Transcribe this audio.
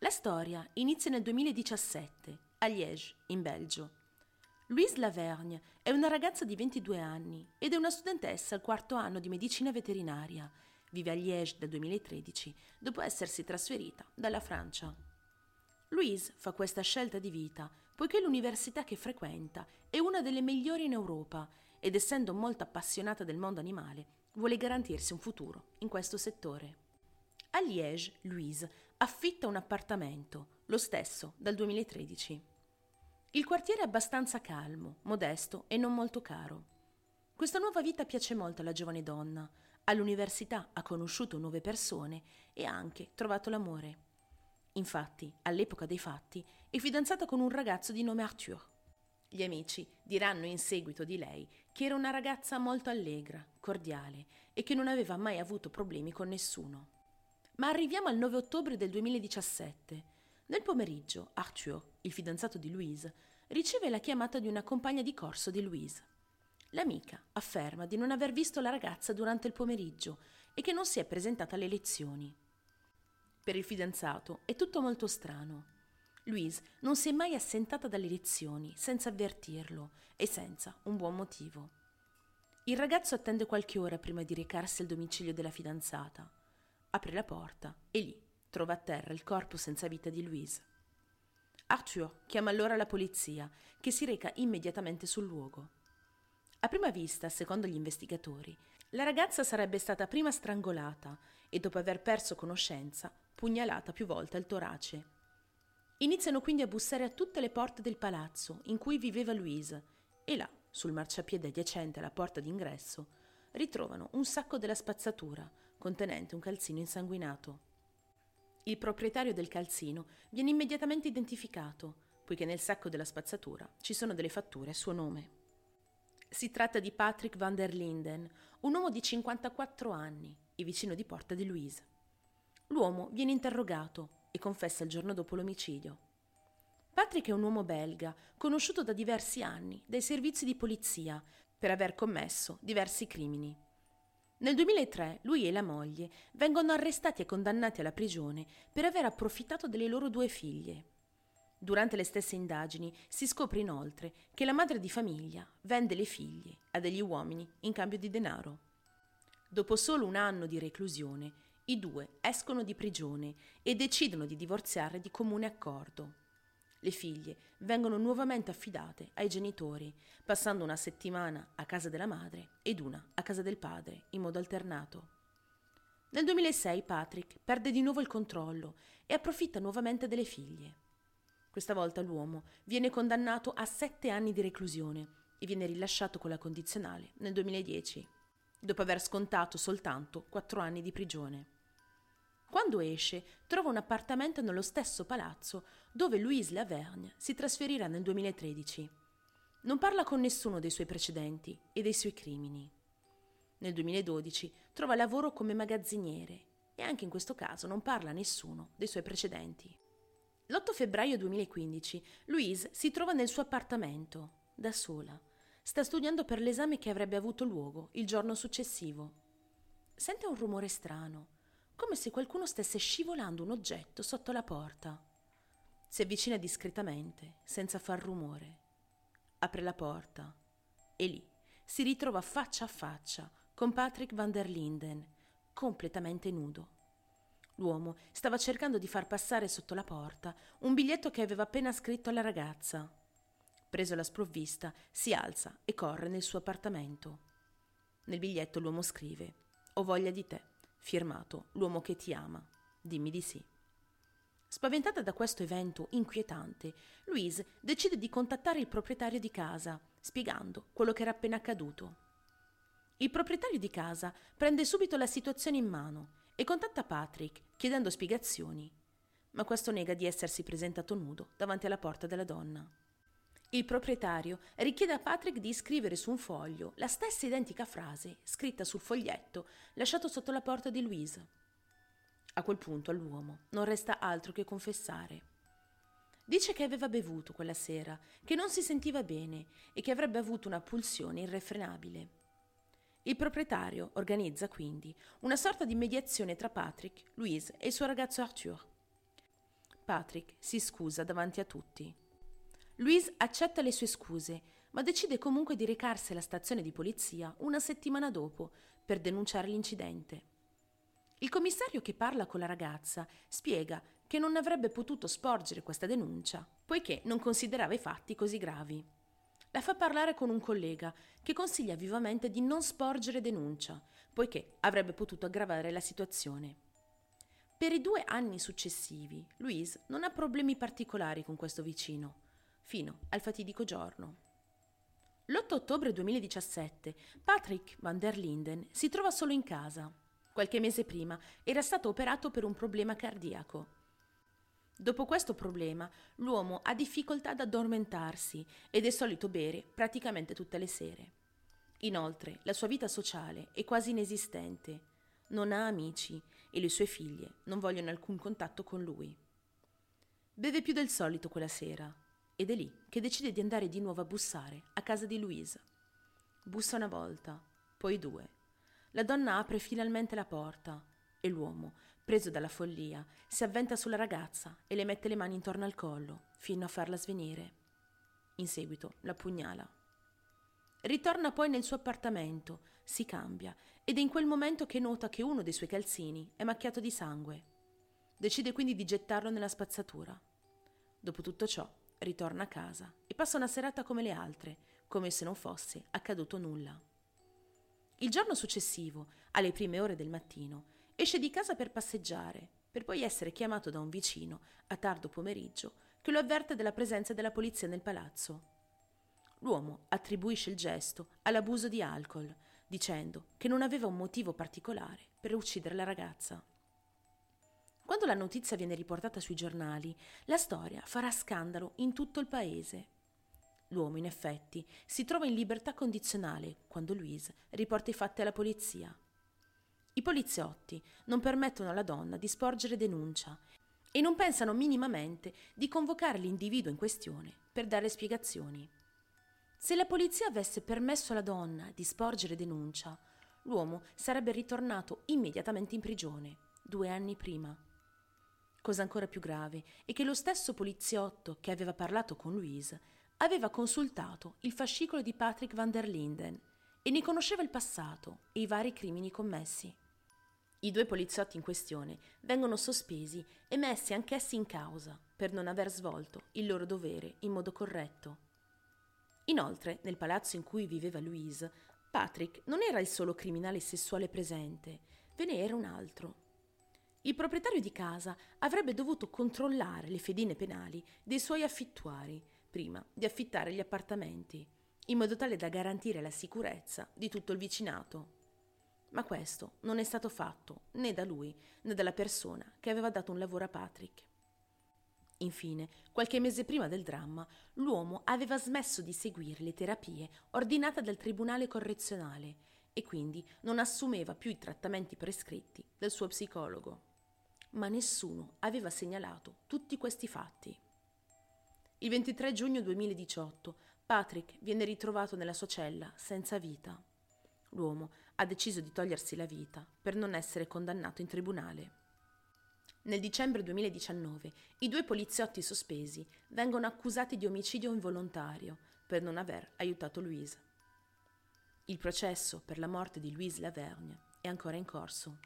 La storia inizia nel 2017, a Liège, in Belgio. Louise Lavergne è una ragazza di 22 anni ed è una studentessa al quarto anno di medicina veterinaria. Vive a Liège dal 2013, dopo essersi trasferita dalla Francia. Louise fa questa scelta di vita poiché l'università che frequenta è una delle migliori in Europa ed essendo molto appassionata del mondo animale, vuole garantirsi un futuro in questo settore. A Liège, Louise affitta un appartamento, lo stesso dal 2013. Il quartiere è abbastanza calmo, modesto e non molto caro. Questa nuova vita piace molto alla giovane donna. All'università ha conosciuto nuove persone e ha anche trovato l'amore. Infatti, all'epoca dei fatti, è fidanzata con un ragazzo di nome Arthur. Gli amici diranno in seguito di lei che era una ragazza molto allegra, cordiale e che non aveva mai avuto problemi con nessuno. Ma arriviamo al 9 ottobre del 2017. Nel pomeriggio, Arthur, il fidanzato di Louise, riceve la chiamata di una compagna di corso di Louise. L'amica afferma di non aver visto la ragazza durante il pomeriggio e che non si è presentata alle lezioni. Per il fidanzato è tutto molto strano. Louise non si è mai assentata dalle lezioni senza avvertirlo e senza un buon motivo. Il ragazzo attende qualche ora prima di recarsi al domicilio della fidanzata apre la porta e lì trova a terra il corpo senza vita di Louise. Arthur chiama allora la polizia, che si reca immediatamente sul luogo. A prima vista, secondo gli investigatori, la ragazza sarebbe stata prima strangolata e dopo aver perso conoscenza, pugnalata più volte al torace. Iniziano quindi a bussare a tutte le porte del palazzo in cui viveva Louise e là, sul marciapiede adiacente alla porta d'ingresso, ritrovano un sacco della spazzatura contenente un calzino insanguinato. Il proprietario del calzino viene immediatamente identificato, poiché nel sacco della spazzatura ci sono delle fatture a suo nome. Si tratta di Patrick van der Linden, un uomo di 54 anni e vicino di porta di Louise. L'uomo viene interrogato e confessa il giorno dopo l'omicidio. Patrick è un uomo belga, conosciuto da diversi anni dai servizi di polizia per aver commesso diversi crimini. Nel 2003 lui e la moglie vengono arrestati e condannati alla prigione per aver approfittato delle loro due figlie. Durante le stesse indagini si scopre inoltre che la madre di famiglia vende le figlie a degli uomini in cambio di denaro. Dopo solo un anno di reclusione, i due escono di prigione e decidono di divorziare di comune accordo. Le figlie vengono nuovamente affidate ai genitori, passando una settimana a casa della madre ed una a casa del padre, in modo alternato. Nel 2006 Patrick perde di nuovo il controllo e approfitta nuovamente delle figlie. Questa volta l'uomo viene condannato a sette anni di reclusione e viene rilasciato con la condizionale nel 2010, dopo aver scontato soltanto quattro anni di prigione. Quando esce, trova un appartamento nello stesso palazzo dove Louise Lavergne si trasferirà nel 2013. Non parla con nessuno dei suoi precedenti e dei suoi crimini. Nel 2012 trova lavoro come magazziniere e anche in questo caso non parla a nessuno dei suoi precedenti. L'8 febbraio 2015 Louise si trova nel suo appartamento, da sola. Sta studiando per l'esame che avrebbe avuto luogo il giorno successivo. Sente un rumore strano come se qualcuno stesse scivolando un oggetto sotto la porta. Si avvicina discretamente, senza far rumore. Apre la porta e lì si ritrova faccia a faccia con Patrick van der Linden, completamente nudo. L'uomo stava cercando di far passare sotto la porta un biglietto che aveva appena scritto alla ragazza. Preso la sprovvista, si alza e corre nel suo appartamento. Nel biglietto l'uomo scrive: Ho voglia di te firmato L'uomo che ti ama. Dimmi di sì. Spaventata da questo evento inquietante, Louise decide di contattare il proprietario di casa, spiegando quello che era appena accaduto. Il proprietario di casa prende subito la situazione in mano e contatta Patrick chiedendo spiegazioni, ma questo nega di essersi presentato nudo davanti alla porta della donna. Il proprietario richiede a Patrick di scrivere su un foglio la stessa identica frase scritta sul foglietto lasciato sotto la porta di Louise. A quel punto all'uomo non resta altro che confessare. Dice che aveva bevuto quella sera, che non si sentiva bene e che avrebbe avuto una pulsione irrefrenabile. Il proprietario organizza quindi una sorta di mediazione tra Patrick, Louise e il suo ragazzo Arthur Patrick si scusa davanti a tutti. Louise accetta le sue scuse, ma decide comunque di recarsi alla stazione di polizia una settimana dopo per denunciare l'incidente. Il commissario che parla con la ragazza spiega che non avrebbe potuto sporgere questa denuncia, poiché non considerava i fatti così gravi. La fa parlare con un collega che consiglia vivamente di non sporgere denuncia, poiché avrebbe potuto aggravare la situazione. Per i due anni successivi, Louise non ha problemi particolari con questo vicino, fino al fatidico giorno. L'8 ottobre 2017 Patrick van der Linden si trova solo in casa. Qualche mese prima era stato operato per un problema cardiaco. Dopo questo problema, l'uomo ha difficoltà ad addormentarsi ed è solito bere praticamente tutte le sere. Inoltre, la sua vita sociale è quasi inesistente. Non ha amici e le sue figlie non vogliono alcun contatto con lui. Beve più del solito quella sera ed è lì che decide di andare di nuovo a bussare a casa di Louise. Bussa una volta, poi due. La donna apre finalmente la porta e l'uomo, preso dalla follia, si avventa sulla ragazza e le mette le mani intorno al collo fino a farla svenire. In seguito la pugnala. Ritorna poi nel suo appartamento, si cambia ed è in quel momento che nota che uno dei suoi calzini è macchiato di sangue. Decide quindi di gettarlo nella spazzatura. Dopo tutto ciò, ritorna a casa e passa una serata come le altre, come se non fosse accaduto nulla. Il giorno successivo, alle prime ore del mattino, Esce di casa per passeggiare, per poi essere chiamato da un vicino, a tardo pomeriggio, che lo avverte della presenza della polizia nel palazzo. L'uomo attribuisce il gesto all'abuso di alcol, dicendo che non aveva un motivo particolare per uccidere la ragazza. Quando la notizia viene riportata sui giornali, la storia farà scandalo in tutto il paese. L'uomo, in effetti, si trova in libertà condizionale quando Louise riporta i fatti alla polizia. I poliziotti non permettono alla donna di sporgere denuncia e non pensano minimamente di convocare l'individuo in questione per dare spiegazioni. Se la polizia avesse permesso alla donna di sporgere denuncia, l'uomo sarebbe ritornato immediatamente in prigione, due anni prima. Cosa ancora più grave è che lo stesso poliziotto che aveva parlato con Louise aveva consultato il fascicolo di Patrick van der Linden e ne conosceva il passato e i vari crimini commessi. I due poliziotti in questione vengono sospesi e messi anch'essi in causa per non aver svolto il loro dovere in modo corretto. Inoltre, nel palazzo in cui viveva Louise, Patrick non era il solo criminale sessuale presente, ve ne era un altro. Il proprietario di casa avrebbe dovuto controllare le fedine penali dei suoi affittuari prima di affittare gli appartamenti, in modo tale da garantire la sicurezza di tutto il vicinato. Ma questo non è stato fatto né da lui né dalla persona che aveva dato un lavoro a Patrick. Infine, qualche mese prima del dramma, l'uomo aveva smesso di seguire le terapie ordinate dal tribunale correzionale e quindi non assumeva più i trattamenti prescritti dal suo psicologo. Ma nessuno aveva segnalato tutti questi fatti. Il 23 giugno 2018 Patrick viene ritrovato nella sua cella senza vita. L'uomo ha deciso di togliersi la vita per non essere condannato in tribunale. Nel dicembre 2019 i due poliziotti sospesi vengono accusati di omicidio involontario per non aver aiutato Louise. Il processo per la morte di Louise Lavergne è ancora in corso.